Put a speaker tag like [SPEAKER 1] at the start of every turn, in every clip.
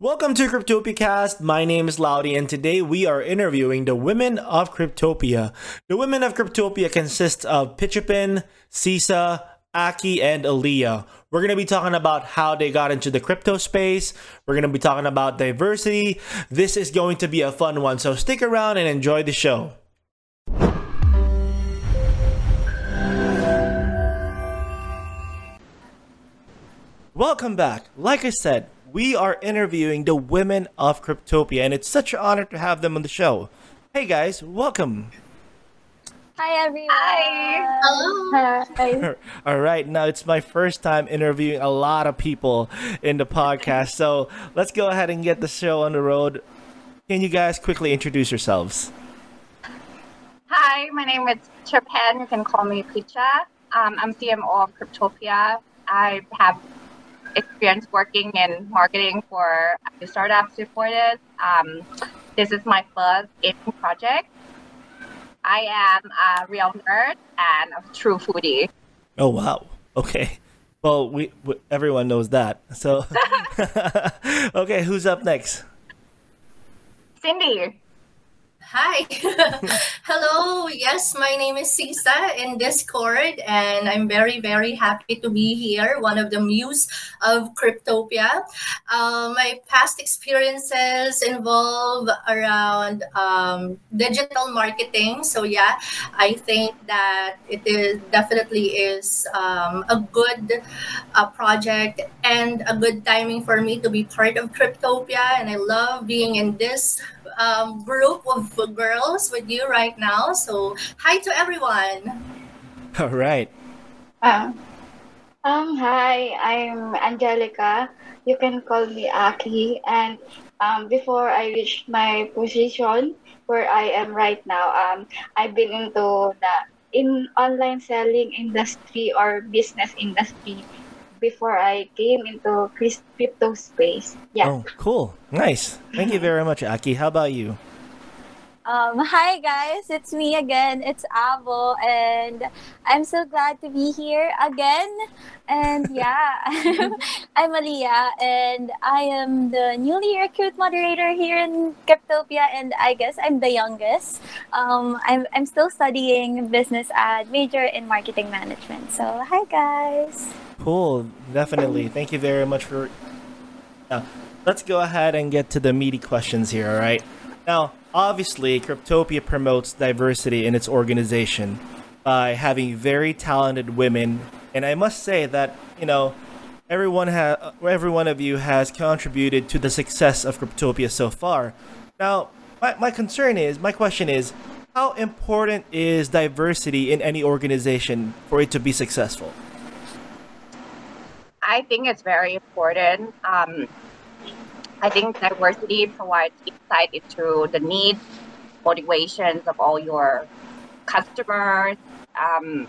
[SPEAKER 1] Welcome to Cryptopia Cast. My name is Laudie, and today we are interviewing the women of Cryptopia. The women of Cryptopia consist of Pichapen, Cysa, Aki, and Alliyah. We're going to be talking about how they got into the crypto space. We're going to be talking about diversity. This is going to be a fun one, so stick around and enjoy the show. Welcome back. Like I said, we are interviewing the women of Cryptopia, and it's such an honor to have them on the show. Hey guys, welcome.
[SPEAKER 2] Hi everyone.
[SPEAKER 3] Hi.
[SPEAKER 2] Hello. Hi.
[SPEAKER 1] All right, now it's my first time interviewing a lot of people in the podcast, so let's go ahead and get the show on the road. Can you guys quickly introduce yourselves?
[SPEAKER 3] Hi, my name is Japan. You can call me Picha. Um, I'm CMO of Cryptopia. I have experience working in marketing for startups before this. Um, this is my first gaming project. I am a real nerd and a true foodie.
[SPEAKER 1] Oh wow. Okay. Well, we, we everyone knows that. So Okay, who's up next?
[SPEAKER 3] Cindy.
[SPEAKER 4] Hi. Hello. Yes, my name is Cysa in Discord, and I'm very, very happy to be here, one of the muse of Cryptopia. Uh, my past experiences involve around um, digital marketing. So, yeah, I think that it is definitely is um, a good uh, project and a good timing for me to be part of Cryptopia. And I love being in this um, group of girls with you right now. So, hi to everyone.
[SPEAKER 1] All right.
[SPEAKER 2] Uh, um, hi, I'm Angelica. You can call me Aki. And um, before I reached my position where I am right now, um, I've been into the in online selling industry or business industry before I came into crypto space. Yeah.
[SPEAKER 1] Oh, cool. Nice. Thank you very much, Aki. How about you?
[SPEAKER 5] Um, hi guys, it's me again. It's Avo, and I'm so glad to be here again. And yeah, I'm Alliyah, and I am the newly recruit moderator here in Cryptopia, and I guess I'm the youngest. Um, I'm I'm still studying business ad major in marketing management. So hi guys.
[SPEAKER 1] Cool. Definitely. Thank you very much for. Now, let's go ahead and get to the meaty questions here. All right. Now, obviously, Cryptopia promotes diversity in its organization by having very talented women, and I must say that you know everyone ha- every one of you has contributed to the success of Cryptopia so far. Now, my, my concern is, my question is, how important is diversity in any organization for it to be successful?
[SPEAKER 3] I think it's very important. Um, I think diversity provides insight into the needs, motivations of all your customers, um,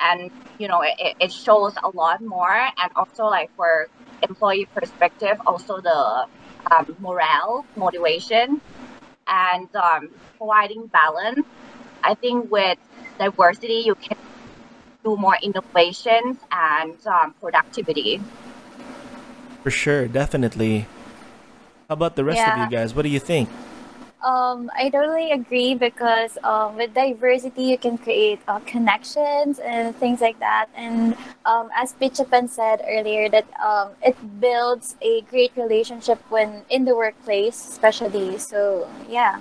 [SPEAKER 3] and you know it, it shows a lot more. And also, like for employee perspective, also the um, morale, motivation, and um, providing balance. I think with diversity, you can do more innovations and um, productivity.
[SPEAKER 1] For sure, definitely. How about the rest of you guys? What do you think?
[SPEAKER 5] Um, I totally agree because um, with diversity, you can create uh, connections and things like that. And um, as Pichapen said earlier, that um, it builds a great relationship when in the workplace, especially. So yeah.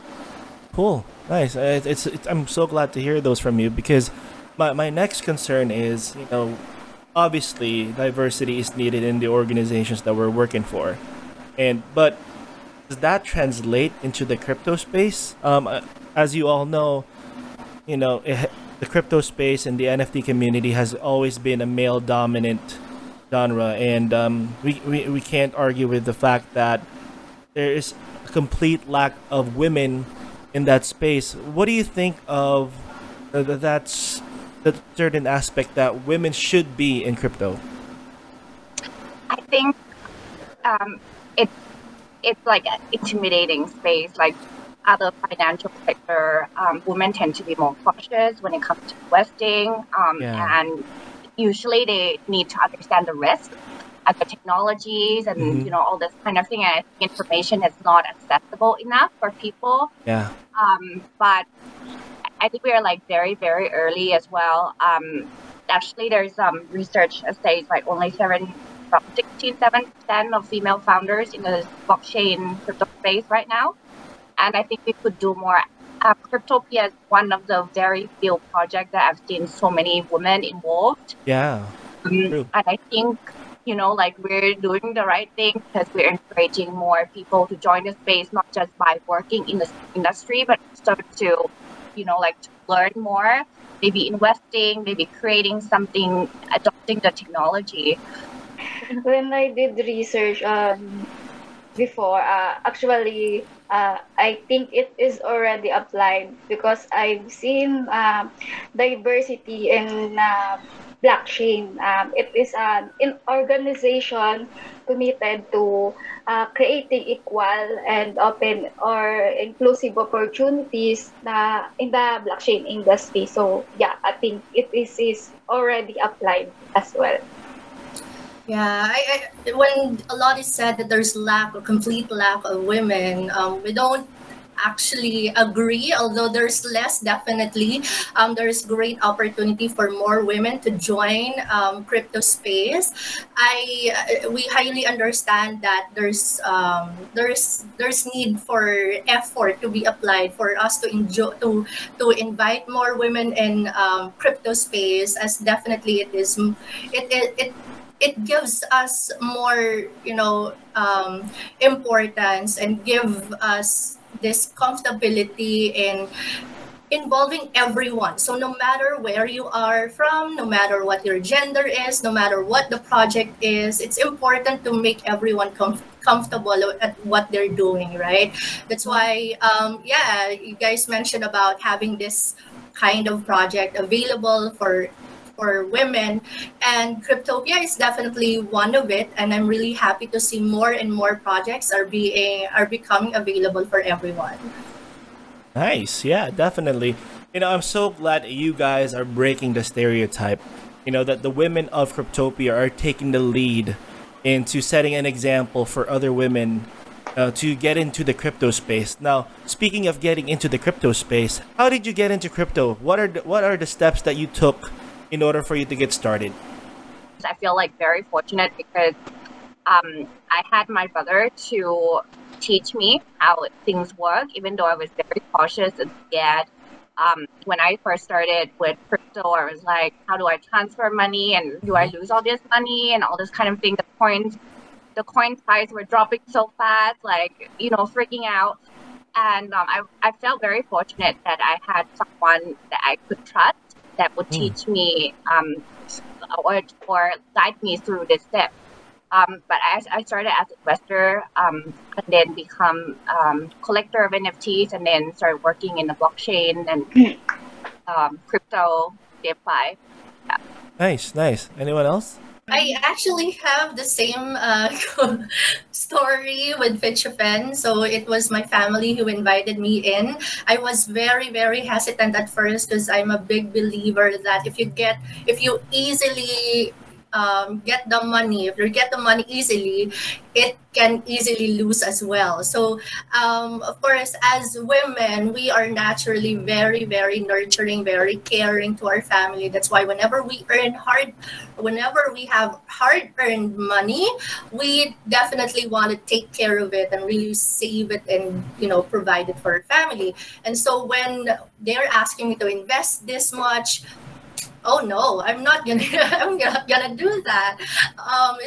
[SPEAKER 1] Cool, nice. Uh, It's, it's I'm so glad to hear those from you because my my next concern is you know obviously diversity is needed in the organizations that we're working for, and but does that translate into the crypto space? Um, uh, as you all know, you know it, the crypto space and the NFT community has always been a male dominant genre, and um, we, we we can't argue with the fact that there is a complete lack of women in that space. What do you think of uh, that's the certain aspect that women should be in crypto?
[SPEAKER 3] I think um, it's it's like an intimidating space. Like other financial sector, um, women tend to be more cautious when it comes to investing, um,
[SPEAKER 1] Yeah.
[SPEAKER 3] and usually they need to understand the risk at the technologies and
[SPEAKER 1] Mhm.
[SPEAKER 3] you know all this kind of thing. And I think information is not accessible enough for people.
[SPEAKER 1] Yeah.
[SPEAKER 3] Um, but I think we are like very, very early as well. Um, actually, there's um, research that says like only seven, about 16, 7% of female founders in the blockchain crypto space right now. And I think we could do more. Uh, Cryptopia is one of the very few projects that I've seen so many women involved.
[SPEAKER 1] Yeah.
[SPEAKER 3] Um,
[SPEAKER 1] True.
[SPEAKER 3] and I think, you know, like we're doing the right thing because we're encouraging more people to join the space, not just by working in the industry, but also to, you know, like to learn more, maybe investing, maybe creating something, adopting the technology.
[SPEAKER 2] When I did research um, before, uh, actually, uh, I think it is already applied because I've seen um, diversity in uh, blockchain. Um, it is an in organization committed to uh, creating equal and open or inclusive opportunities na in the blockchain industry. So yeah, I think it is, is already applied as well.
[SPEAKER 4] Yeah, I, I, when a lot is said that there's lack or complete lack of women, um, we don't actually agree. Although there's less, definitely, um, there's great opportunity for more women to join um, crypto space. I uh, we highly understand that there's um, there's there's need for effort to be applied for us to enjoy to to invite more women in um, crypto space. As definitely it is it it. it it gives us more you know um, importance and give us this comfortability in involving everyone. So no matter where you are from no matter what your gender is no matter what the project is it's important to make everyone com- comfortable at what they're doing right? That's why um, yeah you guys mentioned about having this kind of project available for for women and cryptopia is definitely one of it and i'm really happy to see more and more projects are being are becoming available for everyone
[SPEAKER 1] Nice. Yeah, definitely. You know, I'm so glad you guys are breaking the stereotype. You know, that the women of Cryptopia are taking the lead into setting an example for other women uh, to get into the crypto space. Now, speaking of getting into the crypto space, how did you get into crypto? What are the, what are the steps that you took in order for you to get started?
[SPEAKER 3] I feel like very fortunate because um, I had my brother to teach me how things work, even though I was very cautious and scared. Um, when I first started with crypto, I was like, how do I transfer money and do I lose all this money and all this kind of thing? The coins, the coin price were dropping so fast, like, you know, freaking out. And um, I, I felt very fortunate that I had someone that I could trust that would
[SPEAKER 1] Mm.
[SPEAKER 3] teach me um, or, or guide me through this step. Um, but I, I started as an investor um, and then become um, collector of NFTs and then started working in the blockchain and um, crypto, DeFi.
[SPEAKER 1] Nice, nice. Anyone else?
[SPEAKER 4] I actually have the same uh, story with Pichapen. So it was my family who invited me in. I was very, very hesitant at first because I'm a big believer that if you get, if you easily um, get the money, if you get the money easily, it can easily lose as well. So, um, of course, as women, we are naturally very, very nurturing, very caring to our family. That's why whenever we earn hard, whenever we have hard earned money, we definitely want to take care of it and really save it and, you know, provide it for our family. And so when they're asking me to invest this much, oh no i'm not gonna i'm not gonna do that. Um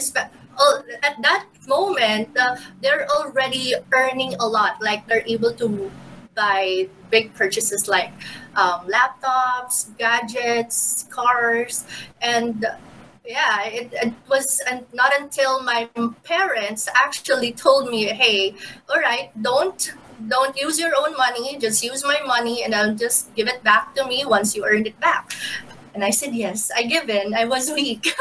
[SPEAKER 4] oh, at that moment uh, they're already earning a lot. Like they're able to buy big purchases like um, laptops gadgets cars and yeah it, it was not until my parents actually told me hey all right don't don't use your own money just use my money and i'll just give it back to me once you earned it back and I said, yes, I give in. I was weak.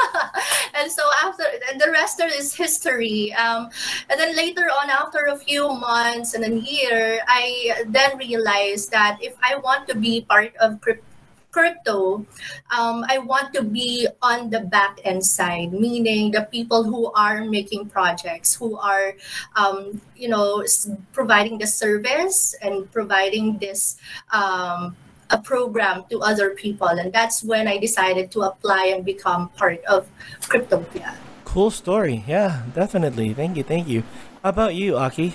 [SPEAKER 4] and so after, the rest is history. Um, and then later on, after a few months and a year, I then realized that if I want to be part of crypto, crypto, um, I want to be on the back end side, meaning the people who are making projects, who are, um, you know, providing the service and providing this. Um, a program to other people and that's when i decided to apply and become part of cryptopia
[SPEAKER 1] Cool story. Yeah, definitely. Thank you. Thank you. How about you, Aki?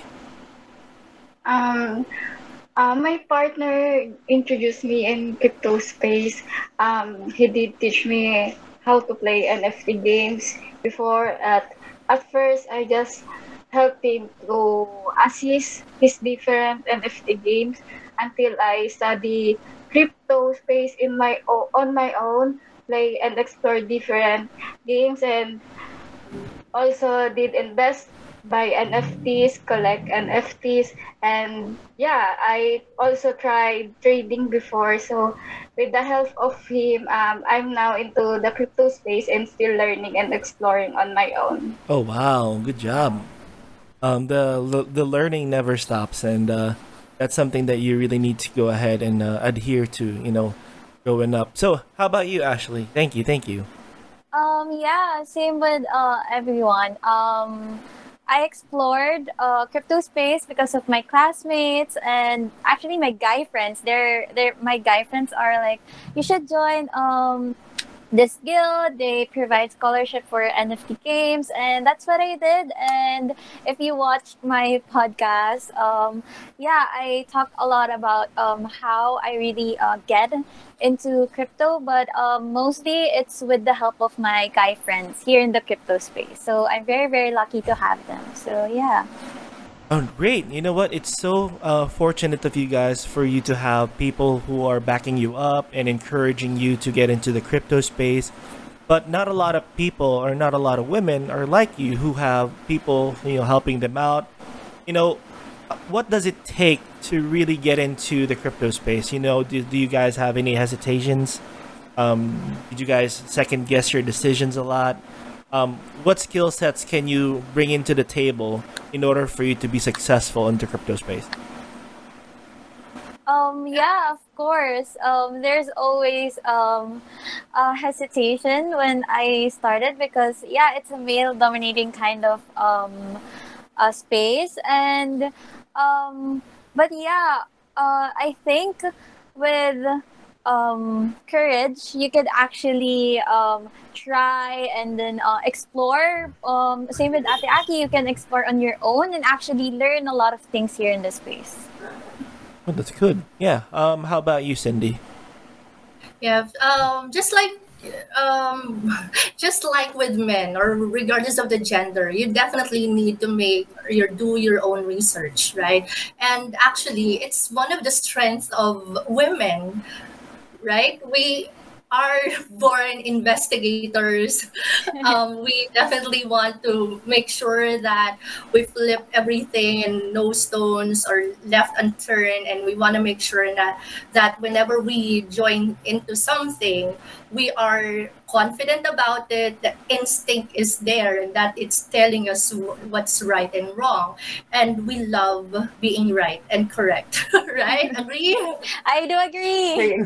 [SPEAKER 2] Um, uh, my partner introduced me in crypto space. Um, he did teach me how to play NFT games before. At at first, I just helped him to assist his different NFT games until I study crypto space in my o- on my own, play and explore different games, and also did invest buy NFTs, collect NFTs, and yeah, I also tried trading before. So, with the help of him, um, I'm now into the crypto space and still learning and exploring on my own.
[SPEAKER 1] Oh wow, good job. Um, the the the learning never stops, and uh, that's something that you really need to go ahead and uh, adhere to. You know, growing up. So, how about you, Ashley? Thank you, thank you.
[SPEAKER 5] Um, yeah, same with uh, everyone. Um, I explored uh, crypto space because of my classmates and actually my guy friends. They're, they're my guy friends are like, you should join um, this guild. They provide scholarship for NFT games, and that's what I did. And if you watched my podcast, um, yeah, I talk a lot about um, how I really uh, get into crypto, but um, mostly it's with the help of my guy friends here in the crypto space. So I'm very, very lucky to have them. So yeah.
[SPEAKER 1] Oh, great! You know what? It's so uh, fortunate of you guys for you to have people who are backing you up and encouraging you to get into the crypto space. But not a lot of people, or not a lot of women, are like you who have people, you know, helping them out. You know, what does it take to really get into the crypto space? You know, do, do you guys have any hesitations? Um, did you guys second guess your decisions a lot? Um, what skill sets can you bring into the table in order for you to be successful in the crypto space?
[SPEAKER 5] Um, yeah, of course. Um, there's always um, hesitation when I started because, yeah, it's a male dominating kind of um, a space. And, um, but yeah, uh, I think with um, courage, you could actually um, try and then uh, explore. Um, same with Ate Aki, you can explore on your own and actually learn a lot of things here in this space.
[SPEAKER 1] Oh, that's good. Yeah. Um, how about you, Cindy?
[SPEAKER 4] Yeah. Um, just like um, just like with men or regardless of the gender you definitely need to make your do your own research right and actually it's one of the strengths of women right we are born investigators. Um, we definitely want to make sure that we flip everything and no stones are left unturned, and we want to make sure that that whenever we join into something, we are confident about it. The instinct is there, and that it's telling us what's right and wrong, and we love being right and correct. right? Agree?
[SPEAKER 5] I do agree.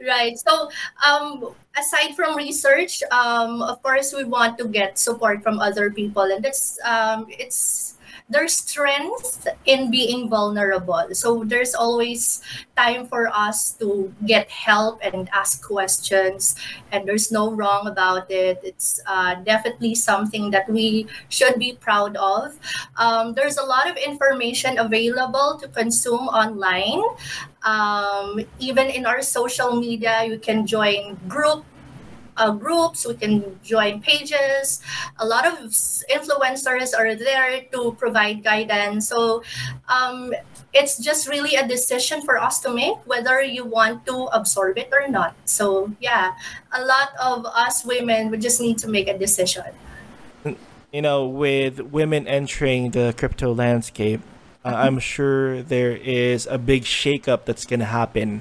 [SPEAKER 4] right. So, um, aside from research, um, of course, we want to get support from other people, and that's um, it's there's strength in being vulnerable. So there's always time for us to get help and ask questions, and there's no wrong about it. It's uh, definitely something that we should be proud of. Um, there's a lot of information available to consume online. Um, even in our social media, you can join group uh, groups, we can join pages. A lot of influencers are there to provide guidance. So um, it's just really a decision for us to make whether you want to absorb it or not. So yeah, a lot of us women we just need to make a decision.
[SPEAKER 1] You know, with women entering the crypto landscape, uh, I'm sure there is a big shakeup that's going to happen,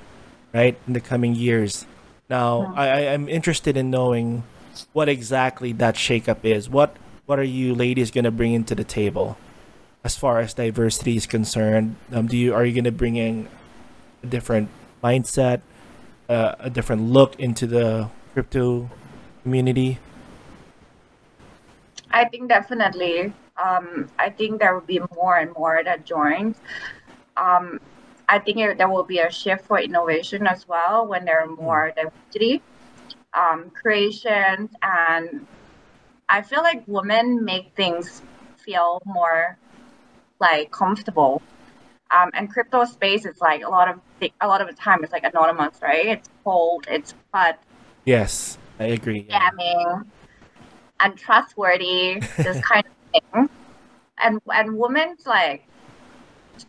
[SPEAKER 1] right, in the coming years. Now, I, I am interested in knowing what exactly that shakeup is. What what are you ladies going to bring into the table as far as diversity is concerned? Um, do you are you going to bring in a different mindset? uh, a different look into the crypto community?
[SPEAKER 3] I think definitely. Um, I think there will be more and more that join. Um, I think it, there will be a shift for innovation as well when there are more diversity um, creations, and I feel like women make things feel more like comfortable. Um, and crypto space is like a lot of a lot of the time it's like anonymous, right? It's cold, it's but
[SPEAKER 1] Yes, I agree. yeah.
[SPEAKER 3] scamming, untrustworthy, this kind of thing. And and women's like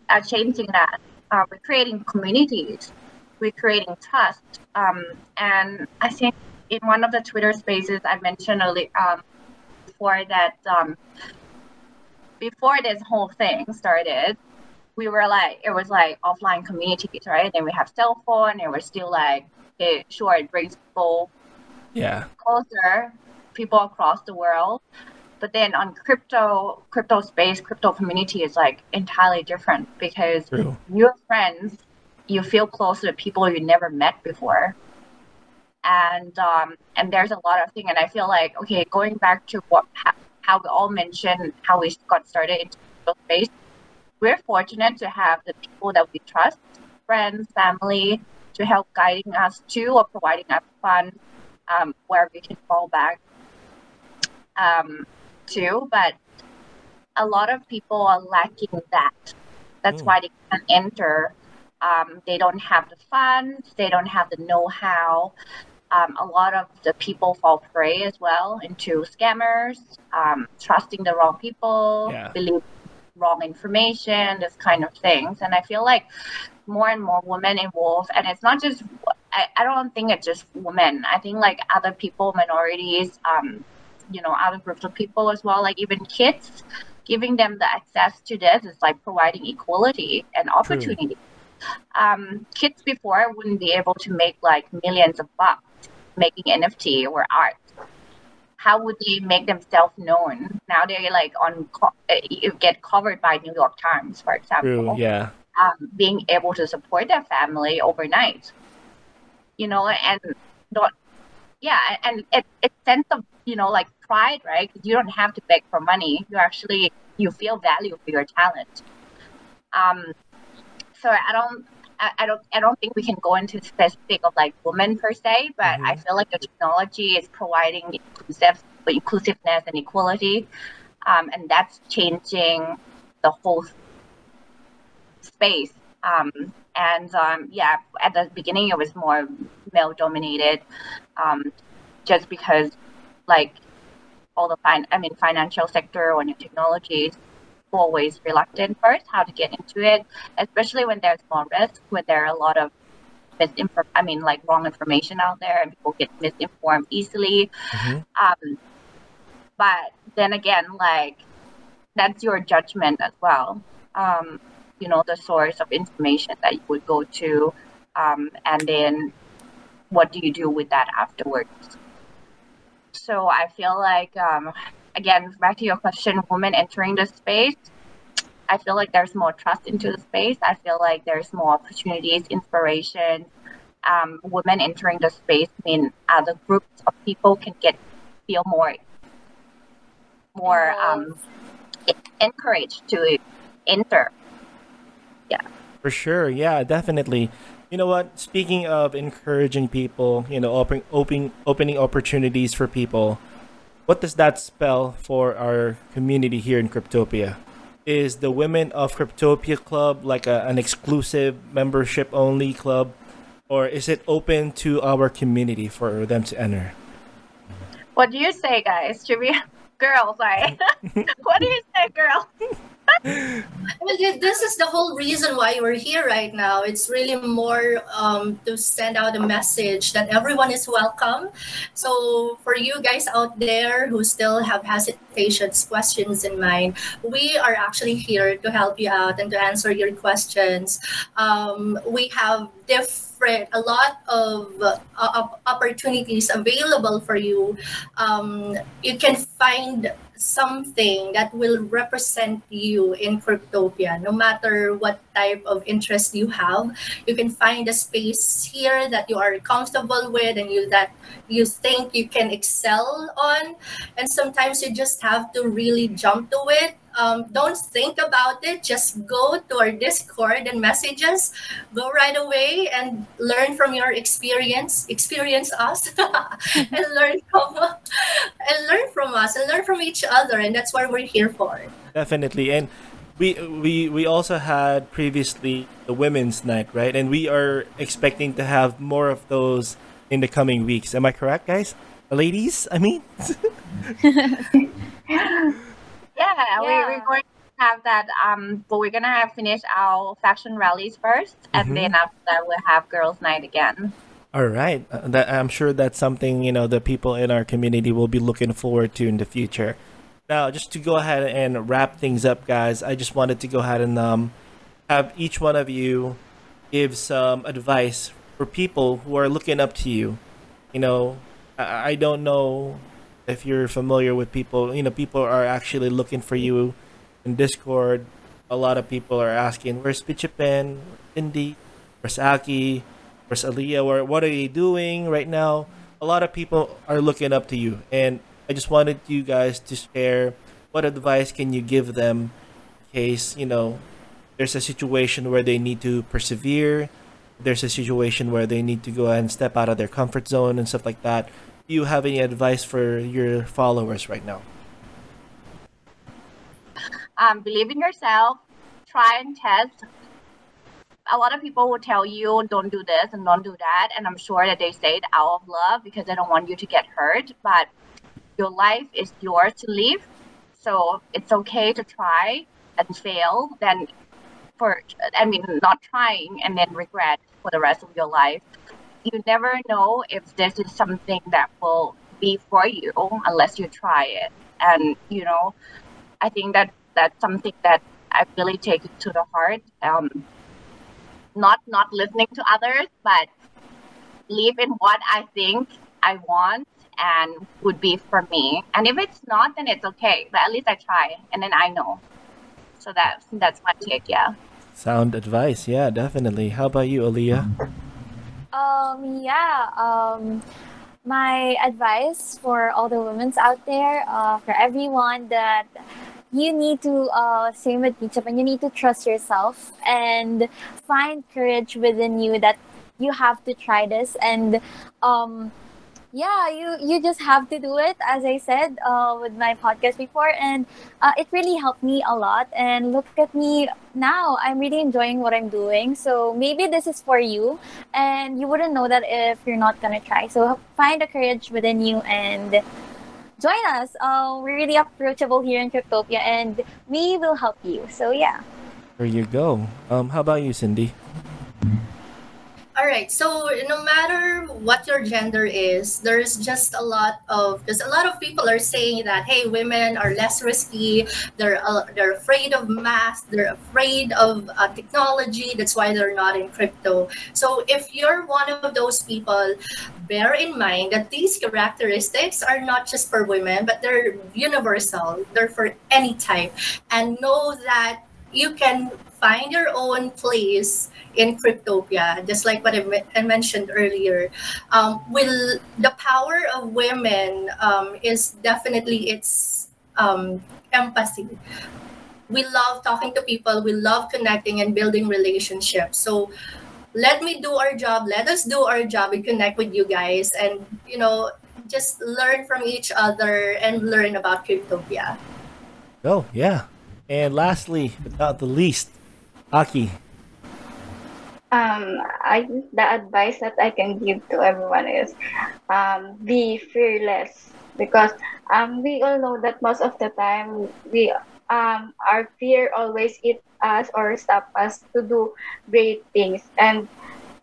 [SPEAKER 3] are changing that. Uh, we're creating communities, we're creating trust. Um, and I think in one of the Twitter spaces I mentioned earlier um, before that um, before this whole thing started, we were like it was like offline communities, right? Then we have cell phone, and we're still like, okay, sure, it brings people
[SPEAKER 1] Yeah.
[SPEAKER 3] closer people across the world but then on crypto crypto space crypto community is like entirely different because
[SPEAKER 1] True.
[SPEAKER 3] your friends you feel close to people you never met before and um and there's a lot of things and i feel like okay going back to what how, how we all mentioned how we got started into crypto space we're fortunate to have the people that we trust friends family to help guiding us to or providing us funds um, where we can fall back um, to, but a lot of people are lacking that. That's
[SPEAKER 1] Mm.
[SPEAKER 3] why they can't enter. Um, they don't have the funds, they don't have the know how. Um, a lot of the people fall prey as well into scammers, um, trusting the wrong people,
[SPEAKER 1] Yeah.
[SPEAKER 3] believe wrong information, this kind of things. And I feel like more and more women involved, and it's not just I, I don't think it's just women. I think like other people, minorities, um, you know, other groups of people as well, like even kids, giving them the access to this is like providing equality and opportunity. Um, kids before wouldn't be able to make like millions of bucks making NFT or art. How would they make themselves known? Now they're like on, co- you get covered by New York Times, for example
[SPEAKER 1] True. Yeah.
[SPEAKER 3] um, being able to support their family overnight you know and not yeah and it, it's sense of you know like pride right you don't have to beg for money you actually you feel value for your talent um so i don't I, I don't I don't think we can go into specific of like women per se, but I feel like the technology is providing inclusive inclusiveness and equality. Um, and that's changing the whole space. Um, and um, yeah, at the beginning it was more male dominated, um, just because like all the fin- I mean financial sector or new technologies always reluctant first how to get into it, especially when there's more risk, when there are a lot of misinform I mean like wrong information out there and people get misinformed easily.
[SPEAKER 1] Mhm.
[SPEAKER 3] Um, but then again, like that's your judgment as well. Um, you know, the source of information that you would go to, um, and then what do you do with that afterwards? So I feel like, um, again, back to your question, women entering the space, I feel like there's more trust into the space. I feel like there's more opportunities, inspiration. Um, women entering the space mean other groups of people can get feel more more um, encouraged to enter. Yeah.
[SPEAKER 1] For sure, yeah, definitely. You know what? Speaking of encouraging people, you know, opening opening opening opportunities for people, what does that spell for our community here in Cryptopia? Is the Women of Cryptopia Club like a, an exclusive membership only club, or is it open to our community for them to enter?
[SPEAKER 3] What do you say, guys? Should we, girls? Like, what do you say, girl?
[SPEAKER 4] Well, this is the whole reason why we're here right now. It's really more um, to send out a message that everyone is welcome. So, for you guys out there who still have hesitations, questions in mind, we are actually here to help you out and to answer your questions. Um, we have different, a lot of uh, op- opportunities available for you. Um, you can find something that will represent you in Cryptopia. No matter what type of interest you have, you can find a space here that you are comfortable with and you that you think you can excel on. And sometimes you just have to really jump to it um, don't think about it. Just go to our Discord and messages. Go right away and learn from your experience. Experience us and learn from and learn from us and learn from each other. And that's what we're here for.
[SPEAKER 1] Definitely, and we we we also had previously the women's night, right? And we are expecting to have more of those in the coming weeks. Am I correct, guys? Ladies, I mean.
[SPEAKER 3] Yeah, We,
[SPEAKER 5] Yeah.
[SPEAKER 3] we're going to have that. Um, but we're gonna have finish our fashion rallies 1st and
[SPEAKER 1] Mhm.
[SPEAKER 3] then after that we'll have girls' night again.
[SPEAKER 1] All right. Uh, that, I'm sure that's something, you know, the people in our community will be looking forward to in the future. Now, just to go ahead and wrap things up, guys, I just wanted to go ahead and um, have each one of you give some advice for people who are looking up to you. You know, I, I don't know if you're familiar with people, you know, people are actually looking for you in Discord. A lot of people are asking, where's Pichapen, Indy, where's Aki, where's Alliyah, or what are you doing right now? A lot of people are looking up to you, and I just wanted you guys to share what advice can you give them in case, you know, there's a situation where they need to persevere, there's a situation where they need to go and step out of their comfort zone and stuff like that. Do you have any advice for your followers right now?
[SPEAKER 3] Um, believe in yourself. Try and test. A lot of people will tell you don't do this and don't do that, and I'm sure that they say it out of love because they don't want you to get hurt. But your life is yours to live, so it's okay to try and fail. Then, for I mean, not trying and then regret for the rest of your life. You never know if this is something that will be for you unless you try it. And you know, I think that that's something that I really take it to the heart. Um, not not listening to others, but live in what I think I want and would be for me. And if it's not, then it's okay. But at least I try, and then I know. So that's that's my take. Yeah.
[SPEAKER 1] Sound advice, yeah, definitely. How about you, Alliyah?
[SPEAKER 5] Um, yeah. Um, my advice for all the women out there, uh, for everyone that you need to, uh, same with Beach and you need to trust yourself and find courage within you that you have to try this and, um, yeah, you you just have to do it, as I said uh, with my podcast before, and uh, it really helped me a lot. And look at me now; I'm really enjoying what I'm doing. So maybe this is for you, and you wouldn't know that if you're not gonna try. So find the courage within you and join us. Uh, we're really approachable here in Cryptopia, and we will help you. So yeah.
[SPEAKER 1] There you go. Um, how about you, Cindy?
[SPEAKER 4] All right. So no matter what your gender is, there's just a lot of because a lot of people are saying that hey, women are less risky. They're uh, they're afraid of math. They're afraid of uh, technology. That's why they're not in crypto. So if you're one of those people, bear in mind that these characteristics are not just for women, but they're universal. They're for any type, and know that you can find your own place in Cryptopia, just like what I, me- I mentioned earlier. Um, will the power of women um, is definitely its um, empathy. We love talking to people. We love connecting and building relationships. So let me do our job. Let us do our job and connect with you guys, and you know, just learn from each other and learn about Cryptopia.
[SPEAKER 1] Oh, yeah. And lastly, but not the least, Aki.
[SPEAKER 2] Um, I the advice that I can give to everyone is um, be fearless because um, we all know that most of the time we um, our fear always eat us or stop us to do great things and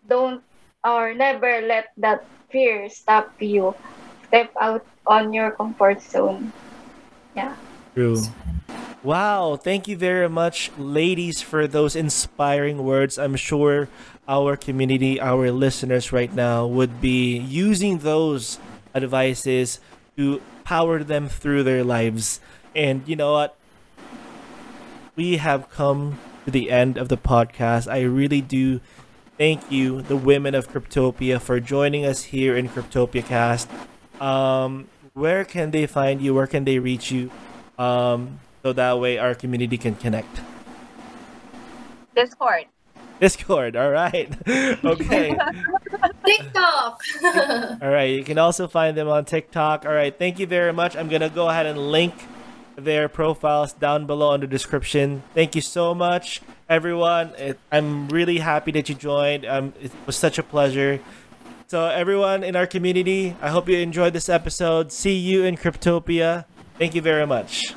[SPEAKER 2] don't or never let that fear stop you. Step out on your comfort zone. Yeah.
[SPEAKER 1] True. Wow, thank you very much, ladies, for those inspiring words. I'm sure our community, our listeners right now, would be using those advices to power them through their lives. And you know what? We have come to the end of the podcast. I really do thank you, the women of Cryptopia, for joining us here in Cryptopia Cast. Um, where can they find you? Where can they reach you? Um, so that way our community can connect.
[SPEAKER 3] Discord.
[SPEAKER 1] Discord, all right. okay.
[SPEAKER 4] TikTok.
[SPEAKER 1] All right, you can also find them on TikTok. All right, thank you very much. I'm gonna go ahead and link their profiles down below in the description. Thank you so much, everyone. It, I'm really happy that you joined. Um, it was such a pleasure. So, everyone in our community, I hope you enjoyed this episode. See you in Cryptopia. Thank you very much.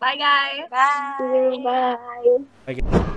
[SPEAKER 3] Bye, guys.
[SPEAKER 5] Bye.
[SPEAKER 2] Bye.
[SPEAKER 1] Okay.